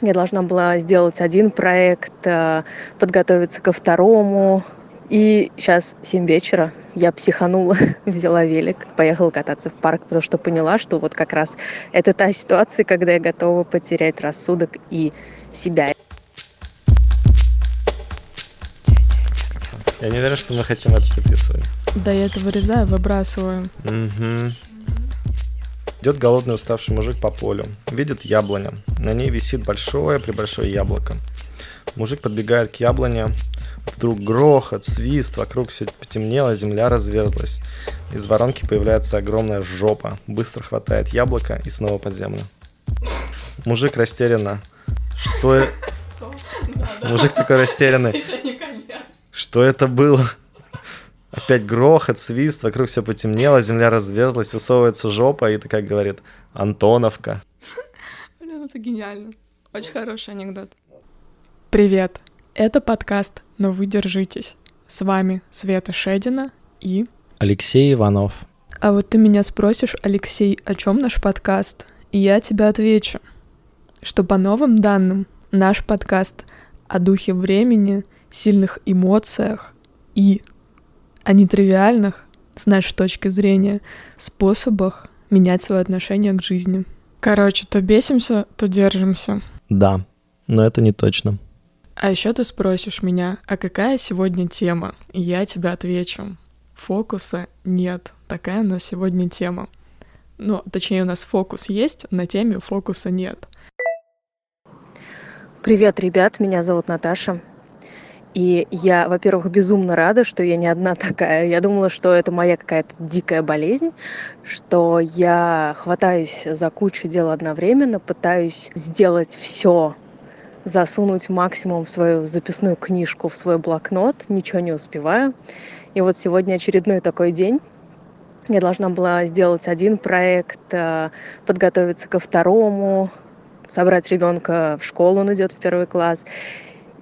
Я должна была сделать один проект, э, подготовиться ко второму. И сейчас 7 вечера, я психанула, взяла велик, поехала кататься в парк, потому что поняла, что вот как раз это та ситуация, когда я готова потерять рассудок и себя. Я не верю, что мы хотим это записывать. Да я это вырезаю, выбрасываю. Угу. Идет голодный уставший мужик по полю. Видит яблоня. На ней висит большое прибольшое яблоко. Мужик подбегает к яблоне. Вдруг грохот, свист, вокруг все потемнело, земля разверзлась. Из воронки появляется огромная жопа. Быстро хватает яблоко и снова под землю. Мужик растерянно. Что... Мужик такой растерянный. Что это было? Опять грохот, свист, вокруг все потемнело, земля разверзлась, высовывается жопа и такая говорит «Антоновка». Блин, это гениально. Очень хороший анекдот. Привет, это подкаст «Но вы держитесь». С вами Света Шедина и... Алексей Иванов. А вот ты меня спросишь, Алексей, о чем наш подкаст? И я тебе отвечу, что по новым данным наш подкаст о духе времени — сильных эмоциях и о нетривиальных, с нашей точки зрения, способах менять свое отношение к жизни. Короче, то бесимся, то держимся. Да, но это не точно. А еще ты спросишь меня, а какая сегодня тема? И я тебе отвечу. Фокуса нет. Такая у нас сегодня тема. Ну, точнее, у нас фокус есть, на теме фокуса нет. Привет, ребят, меня зовут Наташа. И я, во-первых, безумно рада, что я не одна такая. Я думала, что это моя какая-то дикая болезнь, что я хватаюсь за кучу дел одновременно, пытаюсь сделать все, засунуть максимум в свою записную книжку, в свой блокнот, ничего не успеваю. И вот сегодня очередной такой день. Я должна была сделать один проект, э, подготовиться ко второму, собрать ребенка в школу, он идет в первый класс.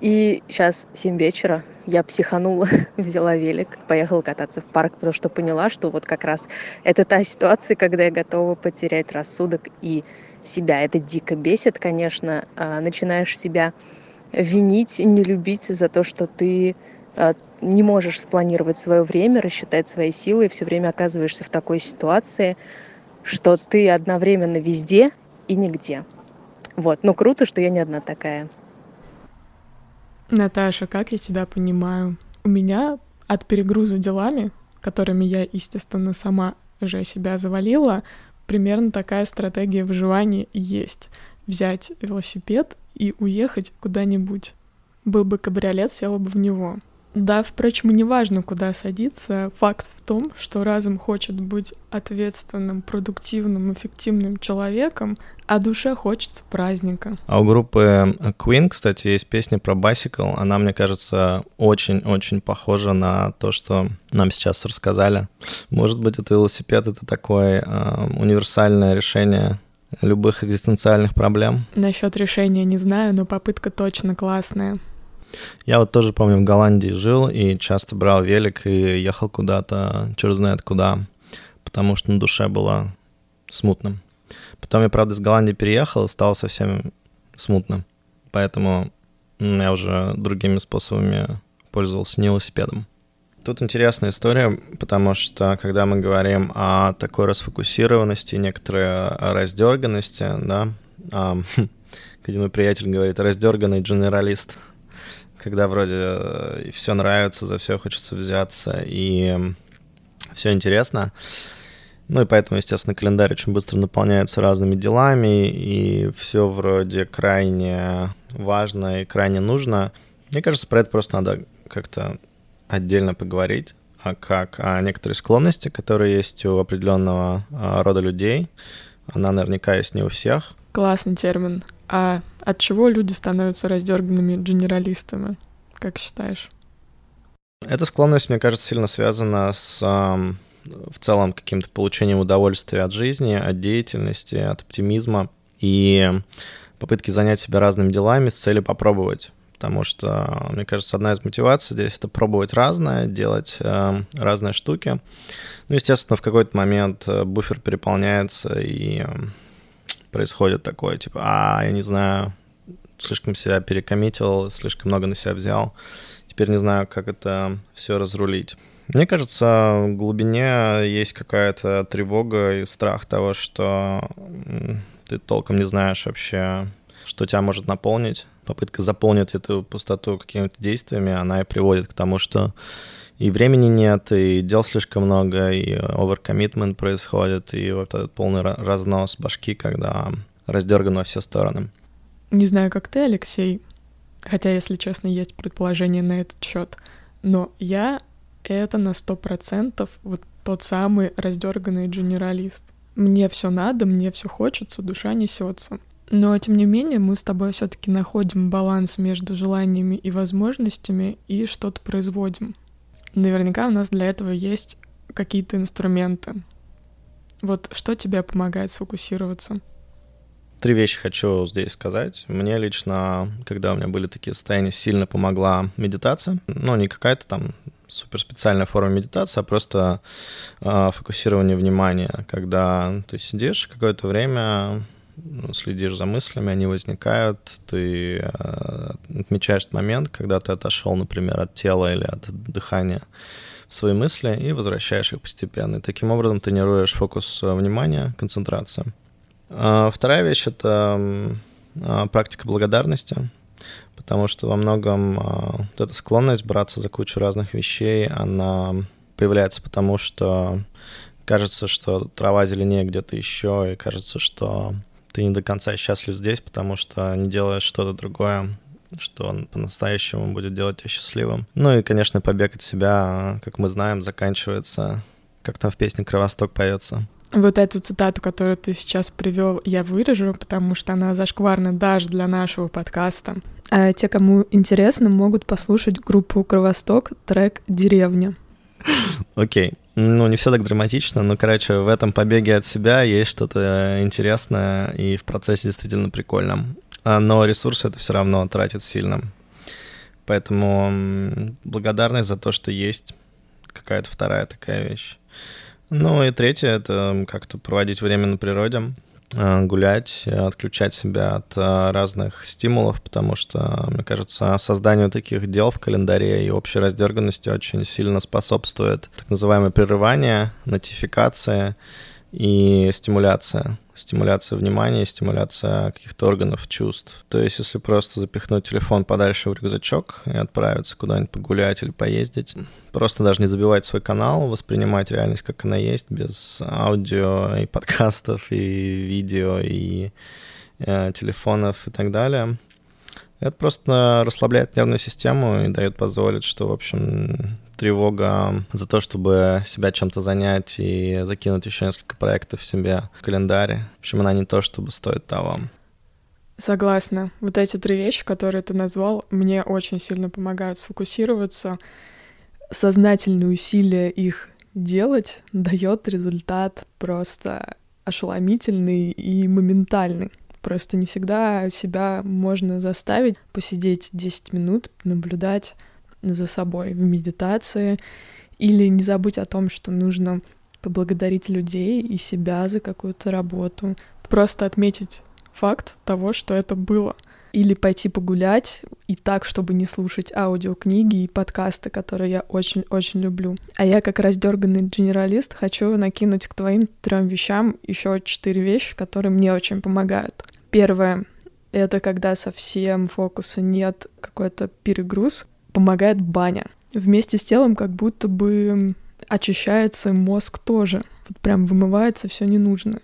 И сейчас 7 вечера, я психанула, взяла велик, поехала кататься в парк, потому что поняла, что вот как раз это та ситуация, когда я готова потерять рассудок и себя. Это дико бесит, конечно. А, начинаешь себя винить, не любить за то, что ты а, не можешь спланировать свое время, рассчитать свои силы, и все время оказываешься в такой ситуации, что ты одновременно везде и нигде. Вот. Но круто, что я не одна такая. Наташа, как я тебя понимаю? У меня от перегруза делами, которыми я, естественно, сама же себя завалила, примерно такая стратегия выживания есть. Взять велосипед и уехать куда-нибудь. Был бы кабриолет, села бы в него. Да, впрочем, не важно, куда садиться. Факт в том, что разум хочет быть ответственным, продуктивным, эффективным человеком, а душе хочется праздника. А у группы Queen, кстати, есть песня про Bicycle. Она, мне кажется, очень-очень похожа на то, что нам сейчас рассказали. Может быть, это велосипед — это такое э, универсальное решение любых экзистенциальных проблем? Насчет решения не знаю, но попытка точно классная. Я вот тоже помню, в Голландии жил и часто брал велик и ехал куда-то, черт знает куда, потому что на душе было смутно. Потом я, правда, из Голландии переехал и стало совсем смутно. Поэтому я уже другими способами пользовался не велосипедом. Тут интересная история, потому что когда мы говорим о такой расфокусированности, некоторой раздерганности, да, а, один мой приятель говорит, раздерганный генералист, когда вроде э, все нравится, за все хочется взяться, и все интересно. Ну и поэтому, естественно, календарь очень быстро наполняется разными делами, и все вроде крайне важно и крайне нужно. Мне кажется, про это просто надо как-то отдельно поговорить, а как о некоторой склонности, которые есть у определенного а, рода людей. Она наверняка есть не у всех. Классный термин. А от чего люди становятся раздерганными генералистами, как считаешь? Эта склонность, мне кажется, сильно связана с в целом каким-то получением удовольствия от жизни, от деятельности, от оптимизма и попытки занять себя разными делами с целью попробовать. Потому что, мне кажется, одна из мотиваций здесь это пробовать разное, делать э, разные штуки. Ну, естественно, в какой-то момент э, буфер переполняется и происходит такое, типа, а, я не знаю, слишком себя перекоммитил, слишком много на себя взял. Теперь не знаю, как это все разрулить. Мне кажется, в глубине есть какая-то тревога и страх того, что ты толком не знаешь вообще, что тебя может наполнить. Попытка заполнить эту пустоту какими-то действиями, она и приводит к тому, что и времени нет, и дел слишком много, и overcommitment происходит, и вот этот полный разнос башки, когда раздерган во все стороны. Не знаю, как ты, Алексей, хотя, если честно, есть предположение на этот счет, но я это на сто процентов вот тот самый раздерганный генералист. Мне все надо, мне все хочется, душа несется. Но, тем не менее, мы с тобой все-таки находим баланс между желаниями и возможностями и что-то производим. Наверняка у нас для этого есть какие-то инструменты. Вот что тебе помогает сфокусироваться? Три вещи хочу здесь сказать. Мне лично, когда у меня были такие состояния, сильно помогла медитация. Ну, не какая-то там супер специальная форма медитации, а просто э, фокусирование внимания, когда ты сидишь какое-то время, следишь за мыслями, они возникают, ты э, отмечаешь момент, когда ты отошел, например, от тела или от дыхания в свои мысли и возвращаешь их постепенно. И таким образом тренируешь фокус э, внимания, концентрацию. А вторая вещь — это э, практика благодарности, потому что во многом вот эта склонность браться за кучу разных вещей, она появляется потому, что кажется, что трава зеленее где-то еще, и кажется, что ты не до конца счастлив здесь, потому что не делаешь что-то другое, что он по-настоящему будет делать тебя счастливым. Ну и, конечно, побег от себя, как мы знаем, заканчивается, как там в песне «Кровосток» поется. Вот эту цитату, которую ты сейчас привел, я вырежу, потому что она зашкварна даже для нашего подкаста. А те, кому интересно, могут послушать группу «Кровосток» трек «Деревня». Окей. Okay. Ну, не все так драматично, но, короче, в этом побеге от себя есть что-то интересное и в процессе действительно прикольно. А, но ресурсы это все равно тратит сильно. Поэтому благодарность за то, что есть какая-то вторая такая вещь. Ну и третье — это как-то проводить время на природе. Э, гулять, отключать себя от э, разных стимулов, потому что, мне кажется, созданию таких дел в календаре и общей раздерганности очень сильно способствует так называемое прерывание, нотификация и стимуляция стимуляция внимания, стимуляция каких-то органов чувств. То есть, если просто запихнуть телефон подальше в рюкзачок и отправиться куда-нибудь погулять или поездить, просто даже не забивать свой канал, воспринимать реальность, как она есть, без аудио и подкастов, и видео, и э, телефонов и так далее. Это просто расслабляет нервную систему и дает позволить, что, в общем, тревога за то, чтобы себя чем-то занять и закинуть еще несколько проектов себе в календарь. В общем, она не то, чтобы стоит того. Согласна. Вот эти три вещи, которые ты назвал, мне очень сильно помогают сфокусироваться. Сознательные усилия их делать дает результат просто ошеломительный и моментальный. Просто не всегда себя можно заставить посидеть 10 минут, наблюдать за собой в медитации, или не забыть о том, что нужно поблагодарить людей и себя за какую-то работу, просто отметить факт того, что это было. Или пойти погулять, и так, чтобы не слушать аудиокниги и подкасты, которые я очень-очень люблю. А я, как раздерганный генералист, хочу накинуть к твоим трем вещам еще четыре вещи, которые мне очень помогают. Первое — это когда совсем фокуса нет, какой-то перегруз, помогает баня. Вместе с телом как будто бы очищается мозг тоже. Вот прям вымывается все ненужное.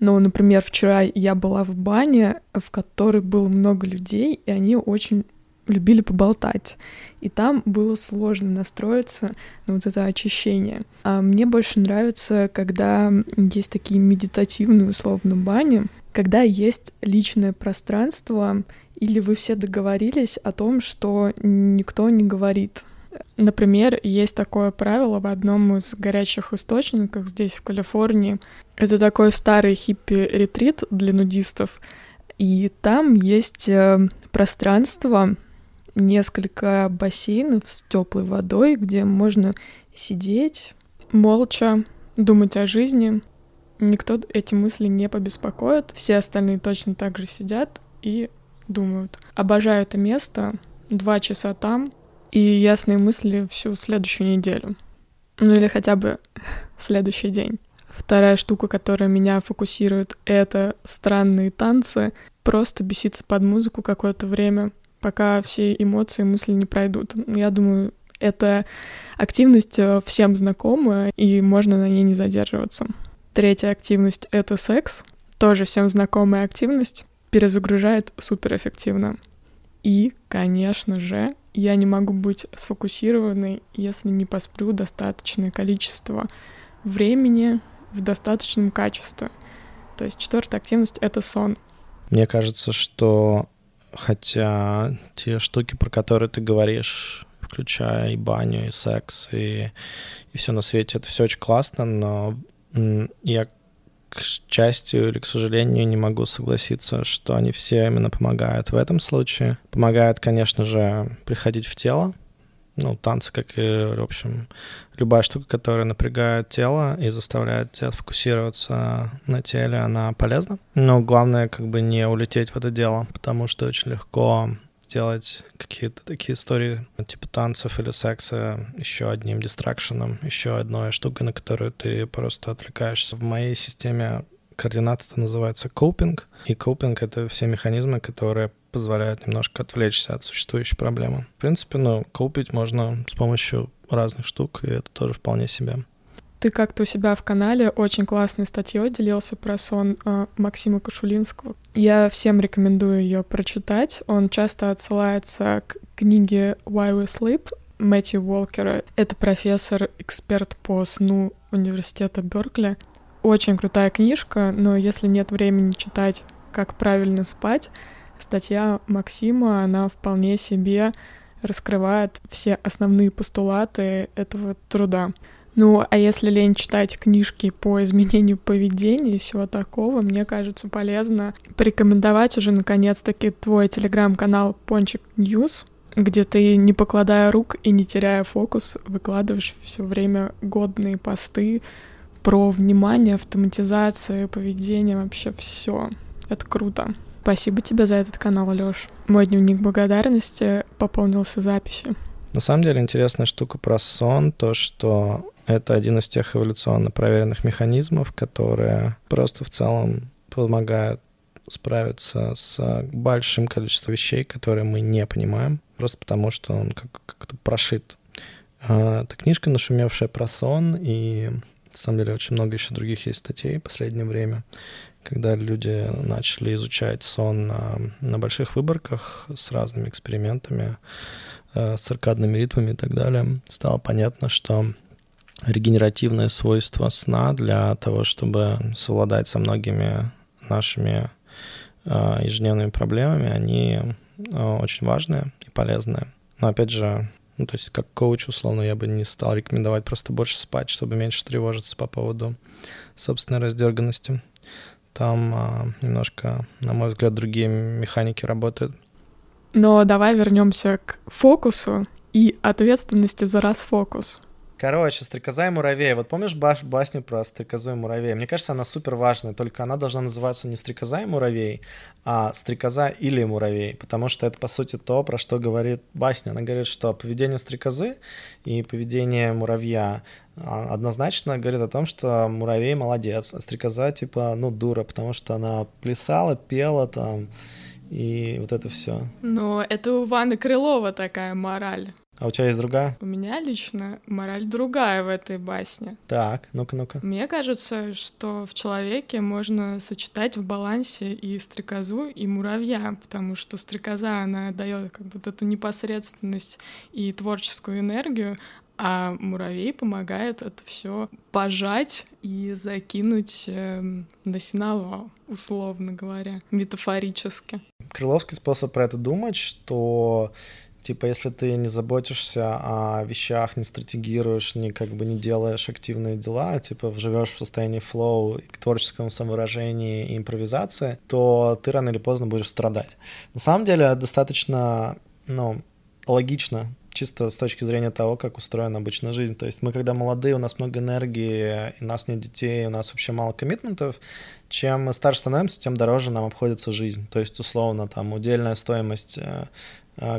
Но, например, вчера я была в бане, в которой было много людей, и они очень любили поболтать. И там было сложно настроиться на вот это очищение. А мне больше нравится, когда есть такие медитативные, условно, бани, когда есть личное пространство, или вы все договорились о том, что никто не говорит. Например, есть такое правило в одном из горячих источников здесь, в Калифорнии. Это такой старый хиппи-ретрит для нудистов. И там есть э, пространство, несколько бассейнов с теплой водой, где можно сидеть молча, думать о жизни. Никто эти мысли не побеспокоит. Все остальные точно так же сидят и думают. Обожаю это место, два часа там, и ясные мысли всю следующую неделю. Ну или хотя бы следующий день. Вторая штука, которая меня фокусирует, это странные танцы. Просто беситься под музыку какое-то время, пока все эмоции и мысли не пройдут. Я думаю, эта активность э, всем знакома, и можно на ней не задерживаться. Третья активность — это секс. Тоже всем знакомая активность. Перезагружает суперэффективно. И, конечно же, я не могу быть сфокусированной, если не посплю достаточное количество времени в достаточном качестве. То есть четвертая активность — это сон. Мне кажется, что хотя те штуки, про которые ты говоришь, включая и баню, и секс, и, и все на свете, это все очень классно, но я к счастью или к сожалению не могу согласиться, что они все именно помогают в этом случае. Помогают, конечно же, приходить в тело, ну, танцы, как и, в общем, любая штука, которая напрягает тело и заставляет тебя фокусироваться на теле, она полезна. Но главное, как бы не улететь в это дело, потому что очень легко сделать какие-то такие истории типа танцев или секса еще одним дистракшеном, еще одной штукой, на которую ты просто отвлекаешься. В моей системе координат это называется копинг, и копинг — это все механизмы, которые позволяют немножко отвлечься от существующей проблемы. В принципе, ну, копить можно с помощью разных штук, и это тоже вполне себе. Ты как-то у себя в канале очень классной статьей делился про сон э, Максима Кашулинского. Я всем рекомендую ее прочитать. Он часто отсылается к книге Why We Sleep Мэтью Уолкера. Это профессор, эксперт по сну университета Беркли. Очень крутая книжка, но если нет времени читать, как правильно спать, статья Максима, она вполне себе раскрывает все основные постулаты этого труда. Ну, а если лень читать книжки по изменению поведения и всего такого, мне кажется полезно порекомендовать уже наконец-таки твой телеграм-канал Пончик News, где ты, не покладая рук и не теряя фокус, выкладываешь все время годные посты про внимание, автоматизацию, поведение, вообще все. Это круто. Спасибо тебе за этот канал, Лёш. Мой дневник благодарности пополнился записью. На самом деле интересная штука про сон, то, что это один из тех эволюционно проверенных механизмов, которые просто в целом помогают справиться с большим количеством вещей, которые мы не понимаем, просто потому что он как- как-то прошит. А, это книжка, нашумевшая про сон, и на самом деле очень много еще других есть статей в последнее время, когда люди начали изучать сон на, на больших выборках с разными экспериментами, э, с циркадными ритмами и так далее, стало понятно, что регенеративные свойства сна для того, чтобы совладать со многими нашими э, ежедневными проблемами, они э, очень важные и полезные. Но опять же, ну, то есть как коуч, условно, я бы не стал рекомендовать просто больше спать, чтобы меньше тревожиться по поводу собственной раздерганности. Там э, немножко, на мой взгляд, другие механики работают. Но давай вернемся к фокусу и ответственности за расфокус. Короче, стрекоза и муравей. Вот помнишь баш, басню про стрекозу и муравей? Мне кажется, она супер важная, только она должна называться не стрекоза и муравей, а стрекоза или муравей, потому что это, по сути, то, про что говорит басня. Она говорит, что поведение стрекозы и поведение муравья а, однозначно говорит о том, что муравей молодец, а стрекоза, типа, ну, дура, потому что она плясала, пела там, и вот это все. Но это у Ваны Крылова такая мораль. А у тебя есть другая? У меня лично мораль другая в этой басне. Так, ну-ка, ну-ка. Мне кажется, что в человеке можно сочетать в балансе и стрекозу, и муравья, потому что стрекоза, она дает как бы вот эту непосредственность и творческую энергию, а муравей помогает это все пожать и закинуть э, на сеновал, условно говоря, метафорически. Крыловский способ про это думать, что Типа, если ты не заботишься о вещах, не стратегируешь, не как бы не делаешь активные дела, типа живешь в состоянии флоу, к творческому самовыражению и импровизации, то ты рано или поздно будешь страдать. На самом деле достаточно, ну, логично чисто с точки зрения того, как устроена обычная жизнь. То есть мы, когда молодые, у нас много энергии, у нас нет детей, у нас вообще мало коммитментов, чем мы старше становимся, тем дороже нам обходится жизнь. То есть, условно, там удельная стоимость э,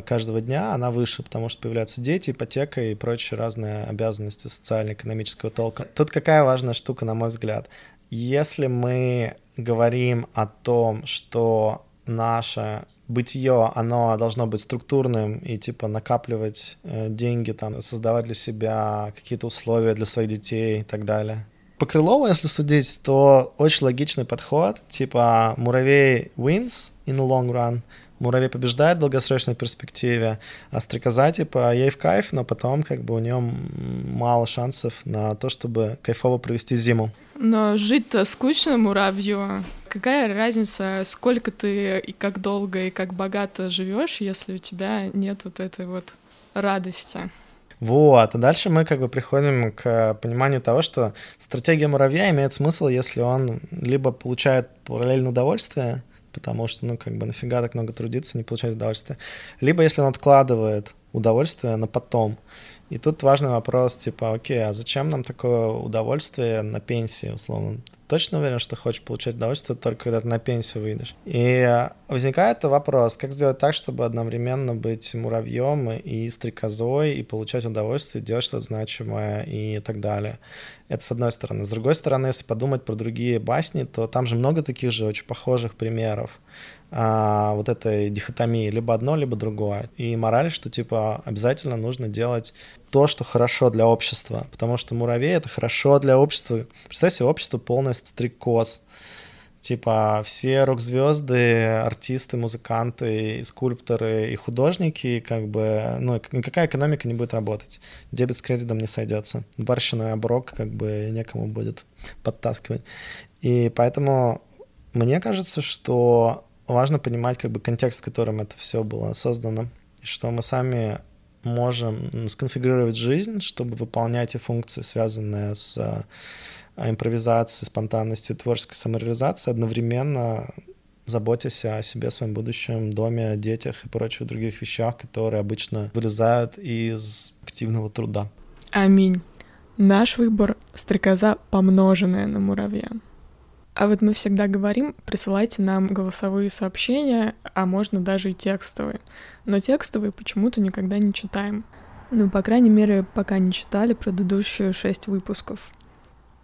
каждого дня, она выше, потому что появляются дети, ипотека и прочие разные обязанности социально-экономического толка. Тут какая важная штука, на мой взгляд. Если мы говорим о том, что наше бытие, оно должно быть структурным и типа накапливать э, деньги, там, создавать для себя какие-то условия для своих детей и так далее. По Крылову, если судить, то очень логичный подход, типа муравей wins in the long run, муравей побеждает в долгосрочной перспективе, а стрекоза, типа, ей в кайф, но потом, как бы, у нее мало шансов на то, чтобы кайфово провести зиму. Но жить-то скучно муравью. Какая разница, сколько ты и как долго и как богато живешь, если у тебя нет вот этой вот радости? Вот, а дальше мы как бы приходим к пониманию того, что стратегия муравья имеет смысл, если он либо получает параллельное удовольствие, потому что, ну, как бы нафига так много трудиться, не получать удовольствие, либо если он откладывает удовольствие на потом. И тут важный вопрос, типа, окей, а зачем нам такое удовольствие на пенсии, условно? Точно уверен, что хочешь получать удовольствие только когда ты на пенсию выйдешь. И возникает вопрос, как сделать так, чтобы одновременно быть муравьем и стрекозой, и получать удовольствие, делать что-то значимое и так далее. Это с одной стороны. С другой стороны, если подумать про другие басни, то там же много таких же очень похожих примеров а, вот этой дихотомии, либо одно, либо другое. И мораль, что типа обязательно нужно делать то, что хорошо для общества, потому что муравей — это хорошо для общества. Представь себе общество полное стрекоз. Типа все рок-звезды, артисты, музыканты, скульпторы и художники, как бы, ну, никакая экономика не будет работать. Дебет с кредитом не сойдется. Барщину и оброк как бы некому будет подтаскивать. И поэтому мне кажется, что важно понимать как бы контекст, в котором это все было создано, и что мы сами можем сконфигурировать жизнь, чтобы выполнять и функции, связанные с э, импровизацией, спонтанностью, творческой самореализацией, одновременно заботясь о себе, своем будущем, доме, детях и прочих других вещах, которые обычно вылезают из активного труда. Аминь. Наш выбор — стрекоза, помноженная на муравья. А вот мы всегда говорим, присылайте нам голосовые сообщения, а можно даже и текстовые. Но текстовые почему-то никогда не читаем. Ну, по крайней мере, пока не читали предыдущие шесть выпусков.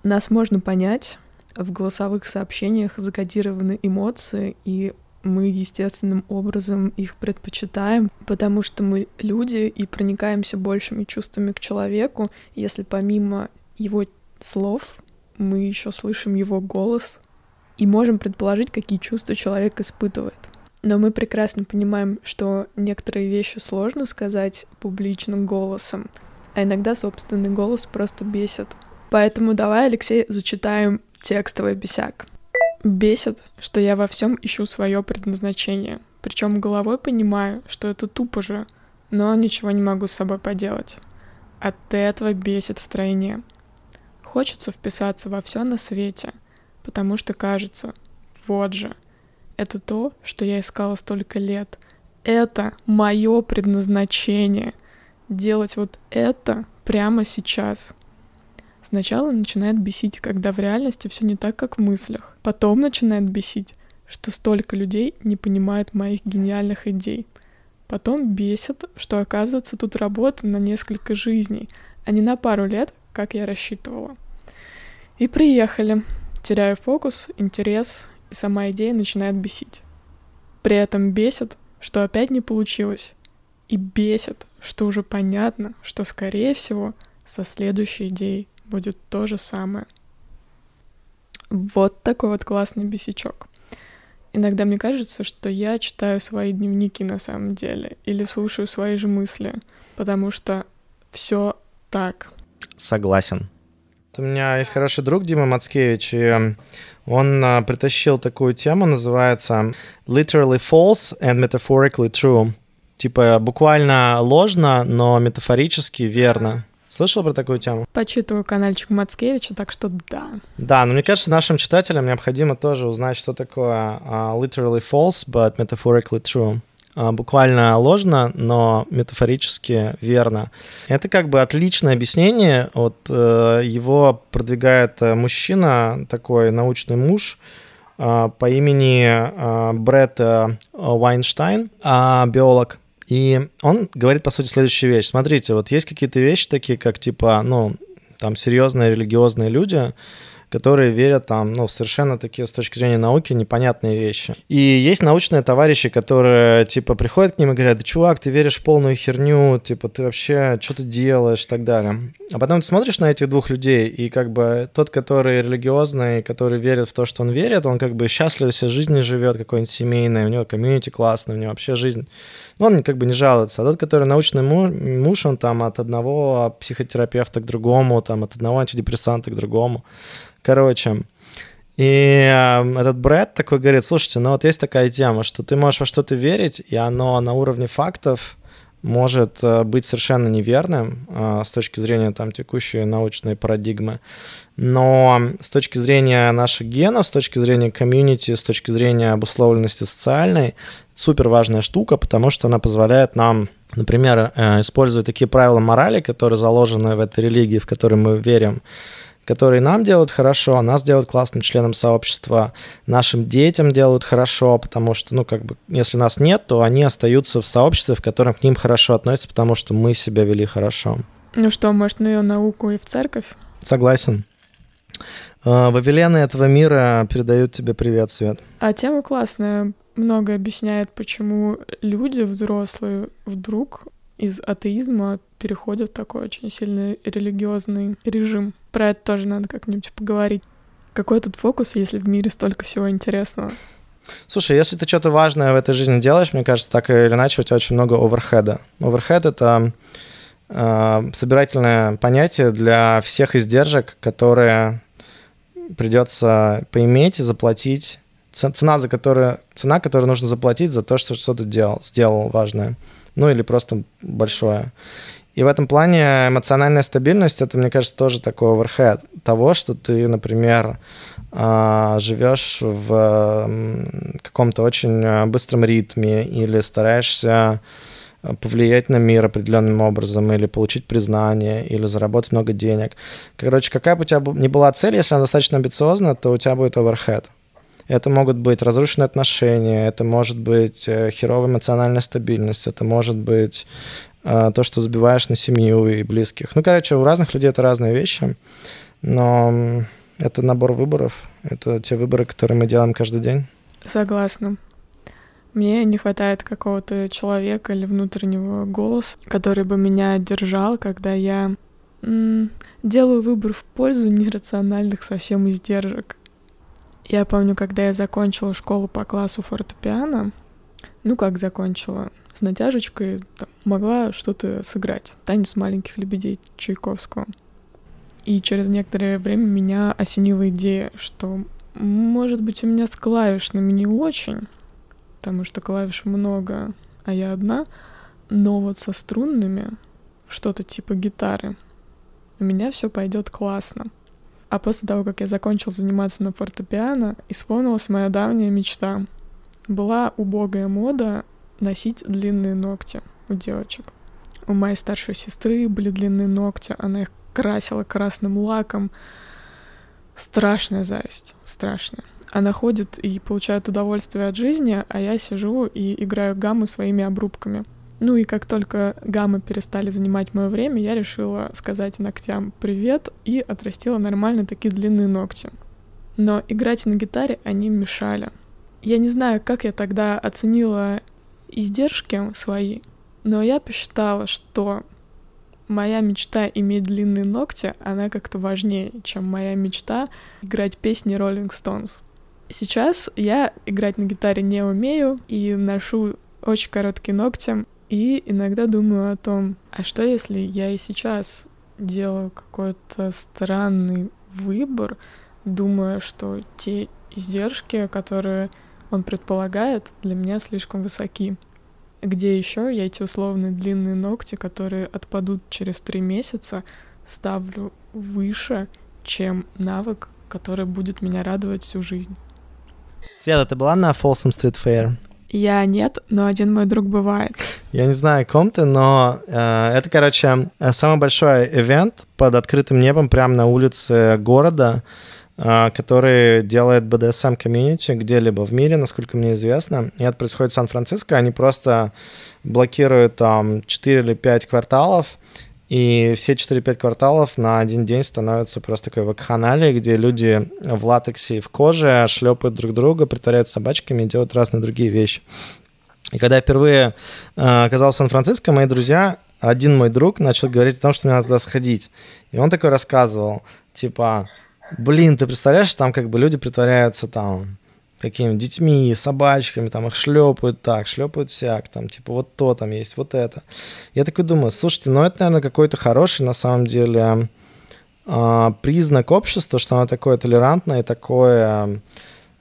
Нас можно понять, в голосовых сообщениях закодированы эмоции, и мы естественным образом их предпочитаем, потому что мы люди и проникаемся большими чувствами к человеку, если помимо его слов мы еще слышим его голос и можем предположить, какие чувства человек испытывает. Но мы прекрасно понимаем, что некоторые вещи сложно сказать публичным голосом, а иногда собственный голос просто бесит. Поэтому давай, Алексей, зачитаем текстовый бесяк. Бесит, что я во всем ищу свое предназначение. Причем головой понимаю, что это тупо же, но ничего не могу с собой поделать. От этого бесит втройне. Хочется вписаться во все на свете, потому что кажется, вот же, это то, что я искала столько лет. Это мое предназначение. Делать вот это прямо сейчас. Сначала начинает бесить, когда в реальности все не так, как в мыслях. Потом начинает бесить, что столько людей не понимают моих гениальных идей. Потом бесит, что оказывается тут работа на несколько жизней, а не на пару лет, как я рассчитывала. И приехали. Теряю фокус, интерес, и сама идея начинает бесить. При этом бесит, что опять не получилось. И бесит, что уже понятно, что, скорее всего, со следующей идеей будет то же самое. Вот такой вот классный бесячок. Иногда мне кажется, что я читаю свои дневники на самом деле или слушаю свои же мысли, потому что все так. Согласен. У меня есть хороший друг Дима Мацкевич, и он а, притащил такую тему, называется Literally False and Metaphorically True. Типа буквально ложно, но метафорически верно. Слышал про такую тему? Почитываю каналчик Мацкевича, так что да. Да, но мне кажется, нашим читателям необходимо тоже узнать, что такое uh, literally false, but metaphorically true. а, буквально ложно, но метафорически верно. Это как бы отличное объяснение. Вот э, его продвигает э, мужчина, такой научный муж, э, по имени Брэд Вайнштайн, а, биолог. И он говорит, по сути, следующую вещь. Смотрите, вот есть какие-то вещи такие, как типа, ну, там серьезные религиозные люди, которые верят там, ну, совершенно такие с точки зрения науки непонятные вещи. И есть научные товарищи, которые, типа, приходят к ним и говорят, да, чувак, ты веришь в полную херню, типа, ты вообще, что ты делаешь и так далее. А потом ты смотришь на этих двух людей, и как бы тот, который религиозный, который верит в то, что он верит, он как бы счастливо себе жизнью живет, какой-нибудь семейный, у него комьюнити классный, у него вообще жизнь ну, он как бы не жалуется. А тот, который научный муж, он там от одного психотерапевта к другому, там от одного антидепрессанта к другому. Короче, и э, этот Брэд такой говорит, слушайте, ну вот есть такая тема, что ты можешь во что-то верить, и оно на уровне фактов может э, быть совершенно неверным э, с точки зрения там текущей научной парадигмы, но с точки зрения наших генов, с точки зрения комьюнити, с точки зрения обусловленности социальной, супер важная штука, потому что она позволяет нам, например, э, использовать такие правила морали, которые заложены в этой религии, в которой мы верим, которые нам делают хорошо, нас делают классным членом сообщества, нашим детям делают хорошо, потому что, ну, как бы, если нас нет, то они остаются в сообществе, в котором к ним хорошо относятся, потому что мы себя вели хорошо. Ну что, может, на ее науку и в церковь? Согласен. Э, Вавилены этого мира передают тебе привет, Свет. А тема классная. Много объясняет, почему люди взрослые вдруг из атеизма переходят в такой очень сильный религиозный режим. Про это тоже надо как-нибудь поговорить. Какой тут фокус, если в мире столько всего интересного? Слушай, если ты что-то важное в этой жизни делаешь, мне кажется, так или иначе у тебя очень много оверхеда. Оверхед — это э, собирательное понятие для всех издержек, которые придется поиметь и заплатить. Цена, за которую, цена, которую нужно заплатить за то, что что-то делал, сделал важное. Ну или просто большое. И в этом плане эмоциональная стабильность, это, мне кажется, тоже такой оверхед того, что ты, например, а, живешь в каком-то очень а, быстром ритме или стараешься повлиять на мир определенным образом, или получить признание, или заработать много денег. Короче, какая бы у тебя ни была цель, если она достаточно амбициозна, то у тебя будет оверхед. Это могут быть разрушенные отношения, это может быть э, херовая эмоциональная стабильность, это может быть а, то, что забиваешь на семью и близких. Ну, короче, у разных людей это разные вещи, но это набор выборов, это те выборы, которые мы делаем каждый день. Согласна. Мне не хватает какого-то человека или внутреннего голоса, который бы меня держал, когда я м- делаю выбор в пользу нерациональных совсем издержек. Я помню, когда я закончила школу по классу фортепиано, ну как закончила, с натяжечкой там, могла что-то сыграть. Танец маленьких лебедей Чайковского. И через некоторое время меня осенила идея, что, может быть, у меня с клавишными не очень, потому что клавиш много, а я одна, но вот со струнными, что-то типа гитары, у меня все пойдет классно. А после того, как я закончил заниматься на фортепиано, исполнилась моя давняя мечта. Была убогая мода носить длинные ногти у девочек. У моей старшей сестры были длинные ногти, она их красила красным лаком. Страшная зависть, страшная. Она ходит и получает удовольствие от жизни, а я сижу и играю гаммы своими обрубками. Ну и как только гаммы перестали занимать мое время, я решила сказать ногтям привет и отрастила нормально такие длинные ногти. Но играть на гитаре они мешали. Я не знаю, как я тогда оценила издержки свои, но я посчитала, что моя мечта иметь длинные ногти, она как-то важнее, чем моя мечта играть песни Rolling Stones. Сейчас я играть на гитаре не умею и ношу очень короткие ногти, и иногда думаю о том, а что если я и сейчас делаю какой-то странный выбор, думая, что те издержки, которые он предполагает, для меня слишком высоки. Где еще я эти условные длинные ногти, которые отпадут через три месяца, ставлю выше, чем навык, который будет меня радовать всю жизнь. Света, ты была на Folsom Street Fair? Я нет, но один мой друг бывает. Я не знаю, о ком ты, но э, это, короче, самый большой ивент под открытым небом прямо на улице города, э, который делает BDSM комьюнити где-либо в мире, насколько мне известно. И это происходит в Сан-Франциско. Они просто блокируют там 4 или 5 кварталов, и все 4-5 кварталов на один день становятся просто такой вакханалией, где люди в латексе и в коже шлепают друг друга, притворяются собачками и делают разные другие вещи. И когда я впервые э, оказался в Сан-Франциско, мои друзья, один мой друг начал говорить о том, что мне надо туда сходить. И он такой рассказывал, типа, блин, ты представляешь, там как бы люди притворяются там какими детьми, собачками, там их шлепают так, шлепают всяк, там, типа, вот то там есть, вот это. Я такой думаю, слушайте, ну это, наверное, какой-то хороший, на самом деле, а, признак общества, что оно такое толерантное и такое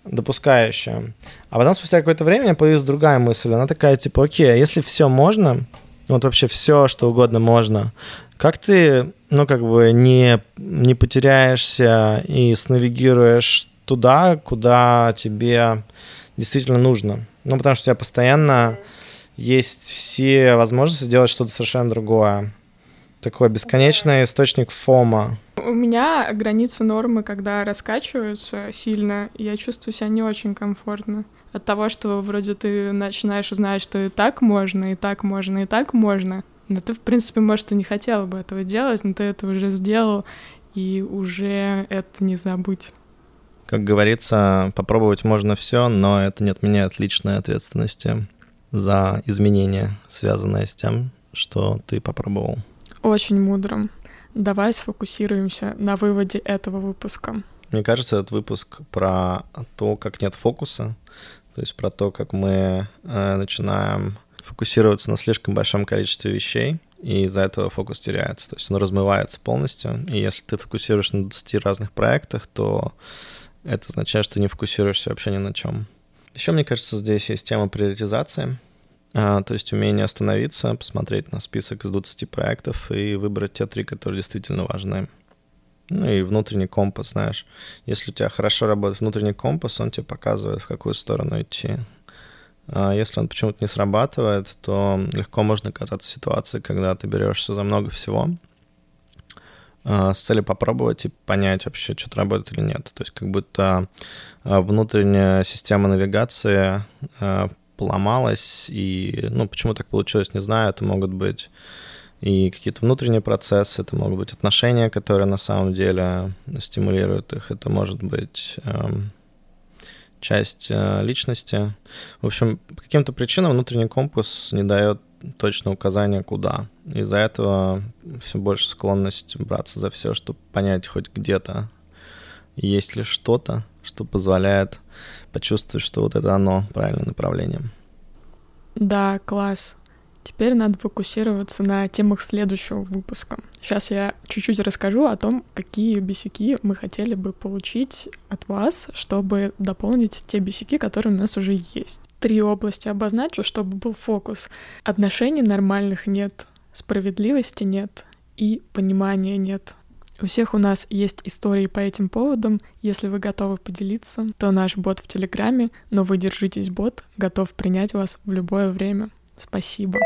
допускающее. А потом, спустя какое-то время, появилась другая мысль. Она такая, типа, окей, а если все можно, вот вообще все, что угодно можно, как ты, ну, как бы не, не потеряешься и снавигируешь туда, куда тебе действительно нужно. Ну, потому что у тебя постоянно есть все возможности сделать что-то совершенно другое. Такой бесконечный источник фома. У меня границы нормы, когда раскачиваются сильно, я чувствую себя не очень комфортно. От того, что вроде ты начинаешь узнать, что и так можно, и так можно, и так можно. Но ты, в принципе, может, и не хотела бы этого делать, но ты это уже сделал, и уже это не забыть. Как говорится, попробовать можно все, но это не отменяет личной ответственности за изменения, связанные с тем, что ты попробовал. Очень мудро. Давай сфокусируемся на выводе этого выпуска. Мне кажется, этот выпуск про то, как нет фокуса, то есть про то, как мы э, начинаем фокусироваться на слишком большом количестве вещей, и из-за этого фокус теряется. То есть он размывается полностью. И если ты фокусируешь на 20 разных проектах, то это означает, что не фокусируешься вообще ни на чем. Еще, мне кажется, здесь есть тема приоритизации, а, то есть умение остановиться, посмотреть на список из 20 проектов и выбрать те три, которые действительно важны. Ну и внутренний компас, знаешь. Если у тебя хорошо работает внутренний компас, он тебе показывает, в какую сторону идти. А если он почему-то не срабатывает, то легко можно оказаться в ситуации, когда ты берешься за много всего, с целью попробовать и понять вообще, что-то работает или нет. То есть как будто а, внутренняя система навигации а, поломалась, и, ну, почему так получилось, не знаю, это могут быть и какие-то внутренние процессы, это могут быть отношения, которые на самом деле стимулируют их, это может быть эм, часть э, личности. В общем, по каким-то причинам внутренний компас не дает точно указания куда. Из-за этого все больше склонность браться за все, чтобы понять хоть где-то, есть ли что-то, что позволяет почувствовать, что вот это оно, правильное направление. Да, класс. Теперь надо фокусироваться на темах следующего выпуска. Сейчас я чуть-чуть расскажу о том, какие бесяки мы хотели бы получить от вас, чтобы дополнить те бесяки, которые у нас уже есть. Три области обозначу, чтобы был фокус. Отношений нормальных нет, справедливости нет и понимания нет. У всех у нас есть истории по этим поводам. Если вы готовы поделиться, то наш бот в Телеграме, но вы держитесь, бот готов принять вас в любое время. Спасибо.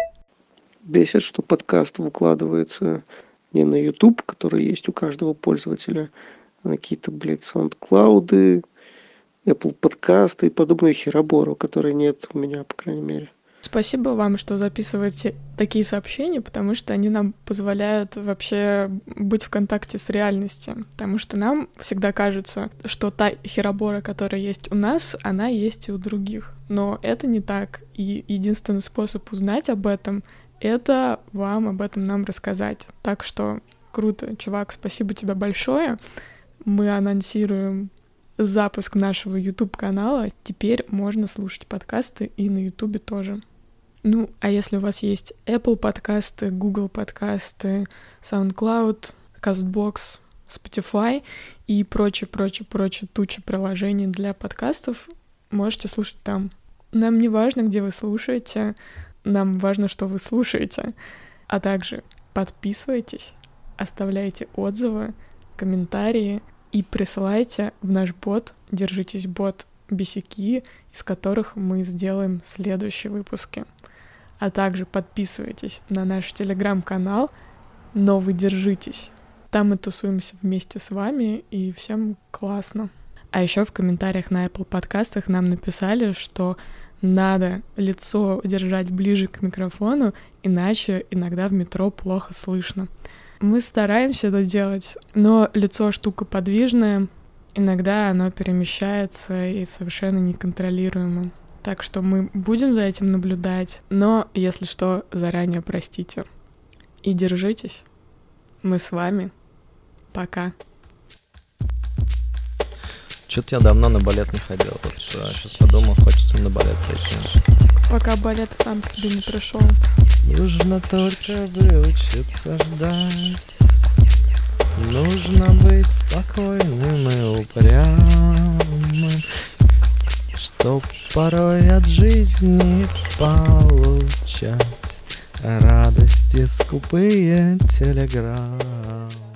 Бесит, что подкаст выкладывается не на YouTube, который есть у каждого пользователя, а на какие-то, блядь, саундклауды, Apple подкасты и подобную херобору, которой нет у меня, по крайней мере. Спасибо вам, что записываете такие сообщения, потому что они нам позволяют вообще быть в контакте с реальностью. Потому что нам всегда кажется, что та херобора, которая есть у нас, она есть и у других. Но это не так. И единственный способ узнать об этом — это вам об этом нам рассказать. Так что круто, чувак, спасибо тебе большое. Мы анонсируем запуск нашего YouTube-канала. Теперь можно слушать подкасты и на YouTube тоже. Ну, а если у вас есть Apple подкасты, Google подкасты, SoundCloud, CastBox, Spotify и прочее, прочее, прочее туча приложений для подкастов, можете слушать там. Нам не важно, где вы слушаете, нам важно, что вы слушаете. А также подписывайтесь, оставляйте отзывы, комментарии и присылайте в наш бот, держитесь бот бесяки, из которых мы сделаем следующие выпуски. А также подписывайтесь на наш телеграм-канал, но вы держитесь. Там мы тусуемся вместе с вами, и всем классно. А еще в комментариях на Apple подкастах нам написали, что надо лицо держать ближе к микрофону, иначе иногда в метро плохо слышно. Мы стараемся это делать, но лицо штука подвижная, иногда оно перемещается и совершенно неконтролируемо. Так что мы будем за этим наблюдать, но, если что, заранее простите. И держитесь. Мы с вами. Пока. Что-то я давно на балет не ходил. Вот сейчас подумал, хочется на балет пойти. Пока балет сам к тебе не пришел. Нужно только выучиться ждать. Нужно быть спокойным и упрямым, Чтоб порой от жизни получать Радости скупые телеграммы.